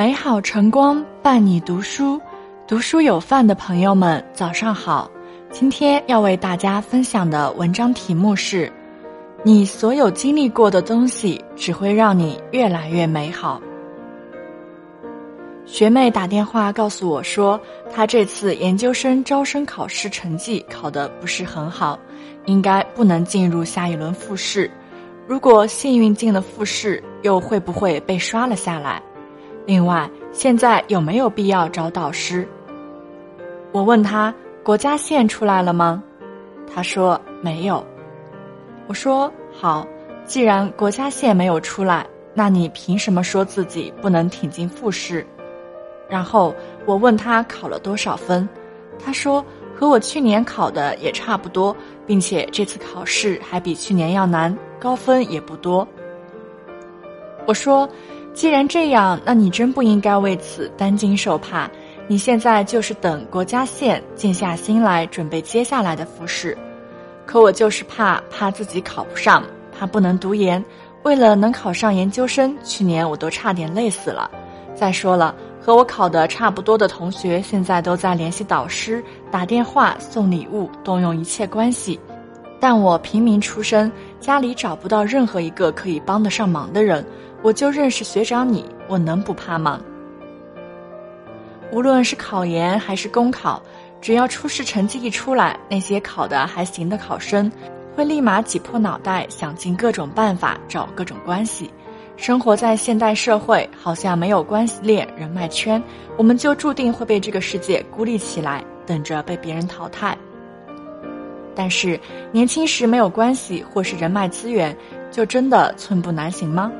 美好晨光伴你读书，读书有饭的朋友们，早上好。今天要为大家分享的文章题目是：你所有经历过的东西，只会让你越来越美好。学妹打电话告诉我说，她这次研究生招生考试成绩考得不是很好，应该不能进入下一轮复试。如果幸运进了复试，又会不会被刷了下来？另外，现在有没有必要找导师？我问他国家线出来了吗？他说没有。我说好，既然国家线没有出来，那你凭什么说自己不能挺进复试？然后我问他考了多少分，他说和我去年考的也差不多，并且这次考试还比去年要难，高分也不多。我说。既然这样，那你真不应该为此担惊受怕。你现在就是等国家线，静下心来准备接下来的复试。可我就是怕，怕自己考不上，怕不能读研。为了能考上研究生，去年我都差点累死了。再说了，和我考的差不多的同学，现在都在联系导师，打电话送礼物，动用一切关系。但我平民出身，家里找不到任何一个可以帮得上忙的人。我就认识学长你，我能不怕吗？无论是考研还是公考，只要初试成绩一出来，那些考的还行的考生，会立马挤破脑袋想尽各种办法找各种关系。生活在现代社会，好像没有关系链、人脉圈，我们就注定会被这个世界孤立起来，等着被别人淘汰。但是年轻时没有关系或是人脉资源，就真的寸步难行吗？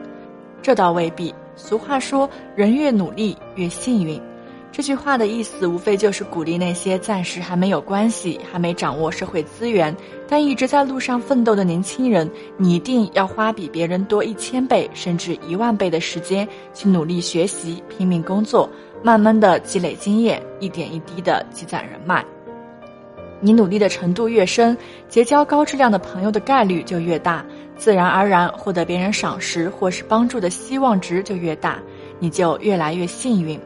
这倒未必。俗话说：“人越努力越幸运。”这句话的意思无非就是鼓励那些暂时还没有关系、还没掌握社会资源，但一直在路上奋斗的年轻人，你一定要花比别人多一千倍甚至一万倍的时间去努力学习、拼命工作，慢慢的积累经验，一点一滴的积攒人脉。你努力的程度越深，结交高质量的朋友的概率就越大。自然而然获得别人赏识或是帮助的希望值就越大，你就越来越幸运。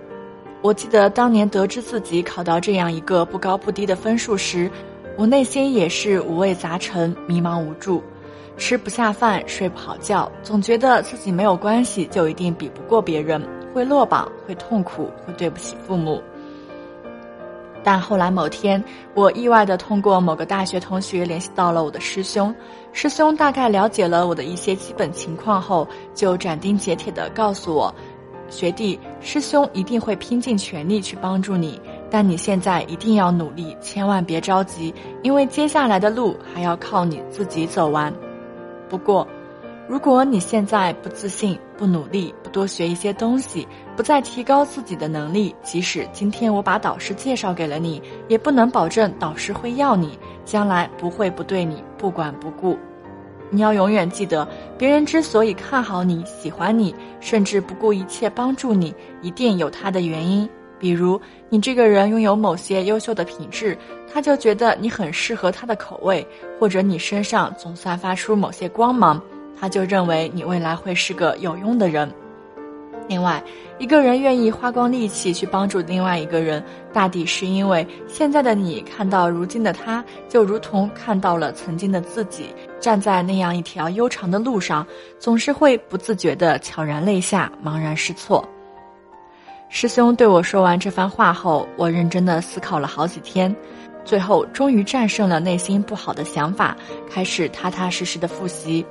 我记得当年得知自己考到这样一个不高不低的分数时，我内心也是五味杂陈、迷茫无助，吃不下饭、睡不好觉，总觉得自己没有关系就一定比不过别人，会落榜、会痛苦、会对不起父母。但后来某天，我意外的通过某个大学同学联系到了我的师兄。师兄大概了解了我的一些基本情况后，就斩钉截铁的告诉我：“学弟，师兄一定会拼尽全力去帮助你，但你现在一定要努力，千万别着急，因为接下来的路还要靠你自己走完。不过。”如果你现在不自信、不努力、不多学一些东西、不再提高自己的能力，即使今天我把导师介绍给了你，也不能保证导师会要你，将来不会不对你不管不顾。你要永远记得，别人之所以看好你、喜欢你，甚至不顾一切帮助你，一定有他的原因。比如，你这个人拥有某些优秀的品质，他就觉得你很适合他的口味；或者你身上总散发出某些光芒。他就认为你未来会是个有用的人。另外，一个人愿意花光力气去帮助另外一个人，大抵是因为现在的你看到如今的他，就如同看到了曾经的自己，站在那样一条悠长的路上，总是会不自觉地悄然泪下，茫然失措。师兄对我说完这番话后，我认真地思考了好几天，最后终于战胜了内心不好的想法，开始踏踏实实的复习。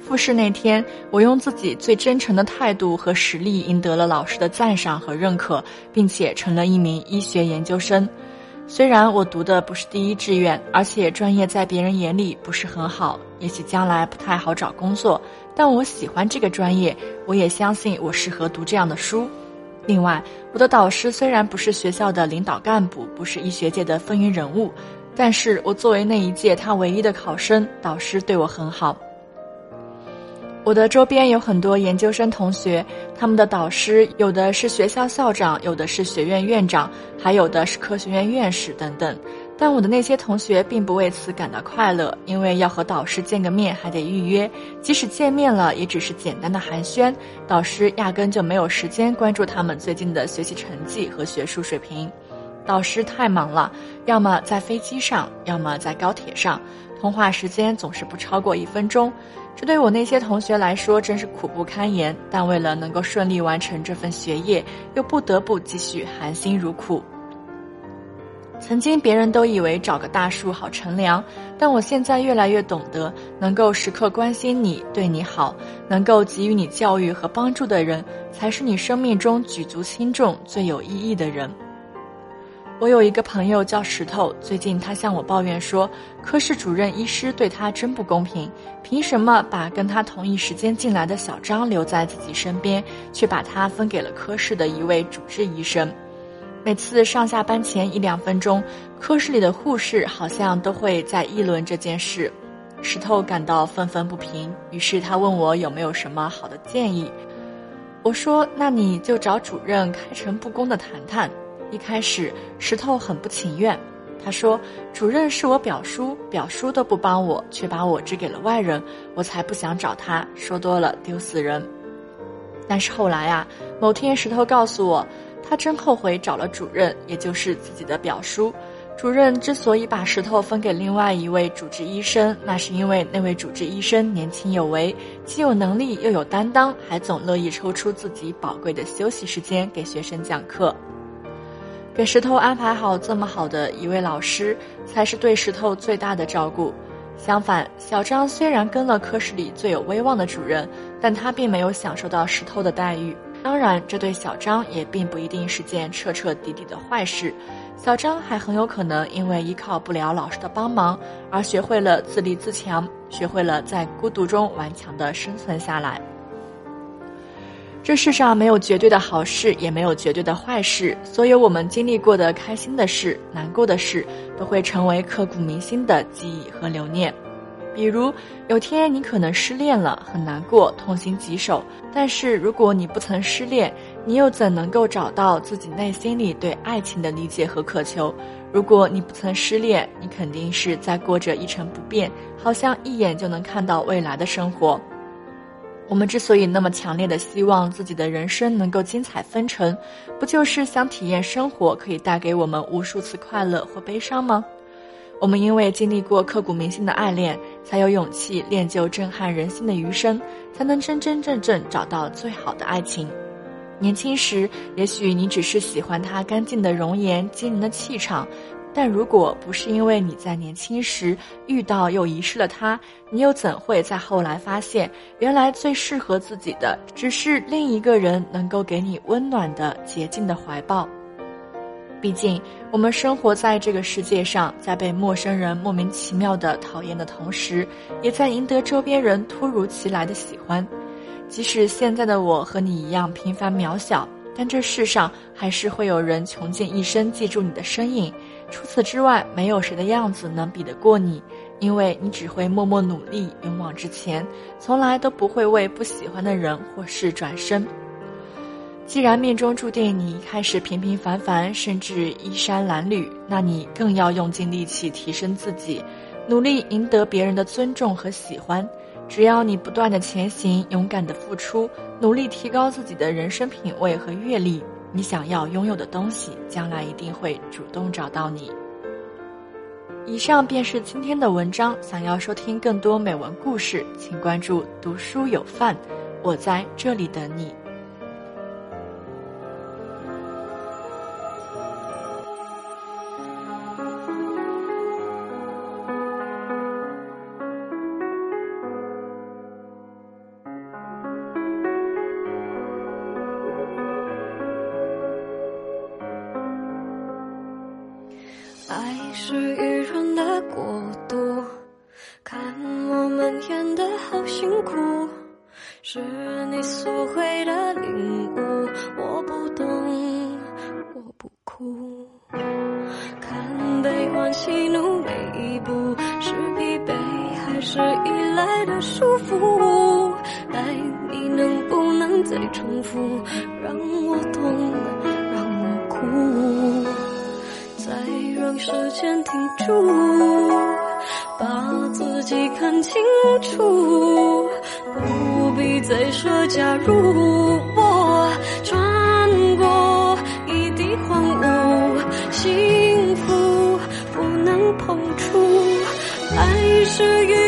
复试那天，我用自己最真诚的态度和实力赢得了老师的赞赏和认可，并且成了一名医学研究生。虽然我读的不是第一志愿，而且专业在别人眼里不是很好，也许将来不太好找工作，但我喜欢这个专业，我也相信我适合读这样的书。另外，我的导师虽然不是学校的领导干部，不是医学界的风云人物，但是我作为那一届他唯一的考生，导师对我很好。我的周边有很多研究生同学，他们的导师有的是学校校长，有的是学院院长，还有的是科学院院士等等。但我的那些同学并不为此感到快乐，因为要和导师见个面还得预约，即使见面了，也只是简单的寒暄，导师压根就没有时间关注他们最近的学习成绩和学术水平。导师太忙了，要么在飞机上，要么在高铁上，通话时间总是不超过一分钟。这对我那些同学来说真是苦不堪言，但为了能够顺利完成这份学业，又不得不继续含辛茹苦。曾经别人都以为找个大树好乘凉，但我现在越来越懂得，能够时刻关心你、对你好、能够给予你教育和帮助的人，才是你生命中举足轻重、最有意义的人。我有一个朋友叫石头，最近他向我抱怨说，科室主任医师对他真不公平，凭什么把跟他同一时间进来的小张留在自己身边，却把他分给了科室的一位主治医生？每次上下班前一两分钟，科室里的护士好像都会在议论这件事。石头感到愤愤不平，于是他问我有没有什么好的建议。我说：“那你就找主任开诚布公的谈谈。”一开始，石头很不情愿。他说：“主任是我表叔，表叔都不帮我，却把我指给了外人，我才不想找他，说多了丢死人。”但是后来啊，某天石头告诉我。他真后悔找了主任，也就是自己的表叔。主任之所以把石头分给另外一位主治医生，那是因为那位主治医生年轻有为，既有能力又有担当，还总乐意抽出自己宝贵的休息时间给学生讲课。给石头安排好这么好的一位老师，才是对石头最大的照顾。相反，小张虽然跟了科室里最有威望的主任，但他并没有享受到石头的待遇。当然，这对小张也并不一定是件彻彻底底的坏事。小张还很有可能因为依靠不了老师的帮忙，而学会了自立自强，学会了在孤独中顽强地生存下来。这世上没有绝对的好事，也没有绝对的坏事。所有我们经历过的开心的事、难过的事，都会成为刻骨铭心的记忆和留念。比如，有天你可能失恋了，很难过，痛心疾首。但是，如果你不曾失恋，你又怎能够找到自己内心里对爱情的理解和渴求？如果你不曾失恋，你肯定是在过着一成不变，好像一眼就能看到未来的生活。我们之所以那么强烈的希望自己的人生能够精彩纷呈，不就是想体验生活可以带给我们无数次快乐或悲伤吗？我们因为经历过刻骨铭心的爱恋，才有勇气练就震撼人心的余生，才能真真正正找到最好的爱情。年轻时，也许你只是喜欢他干净的容颜、惊人的气场，但如果不是因为你在年轻时遇到又遗失了他，你又怎会在后来发现，原来最适合自己的只是另一个人能够给你温暖的洁净的怀抱？毕竟，我们生活在这个世界上，在被陌生人莫名其妙的讨厌的同时，也在赢得周边人突如其来的喜欢。即使现在的我和你一样平凡渺小，但这世上还是会有人穷尽一生记住你的身影。除此之外，没有谁的样子能比得过你，因为你只会默默努力，勇往直前，从来都不会为不喜欢的人或事转身。既然命中注定你一开始平平凡凡，甚至衣衫褴褛，那你更要用尽力气提升自己，努力赢得别人的尊重和喜欢。只要你不断的前行，勇敢的付出，努力提高自己的人生品味和阅历，你想要拥有的东西，将来一定会主动找到你。以上便是今天的文章。想要收听更多美文故事，请关注“读书有范”，我在这里等你。是愚人的国度，看我们演的好辛苦，是你所谓的领悟，我不懂，我不哭。看悲欢喜怒每一步，是疲惫还是依赖的束缚？爱你能不能再重复，让我懂，让我哭，再让时间停住把自己看清楚不必再说假如我穿过一地荒芜幸福不能碰触爱是一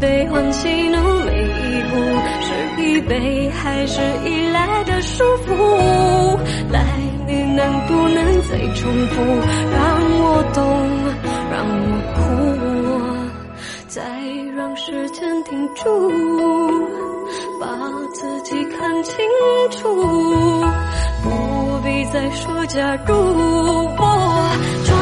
悲欢喜怒，每一步是疲惫还是依赖的束缚？来，你能不能再重复，让我懂，让我哭，再让时间停住，把自己看清楚，不必再说假如我。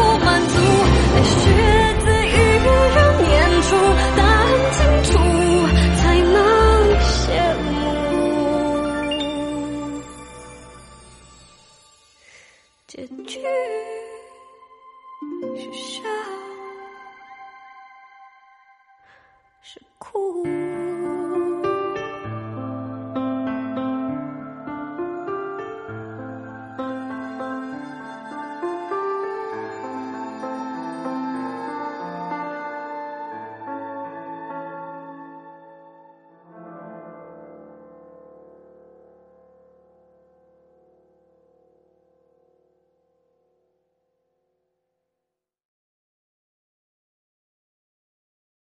Oh, woman.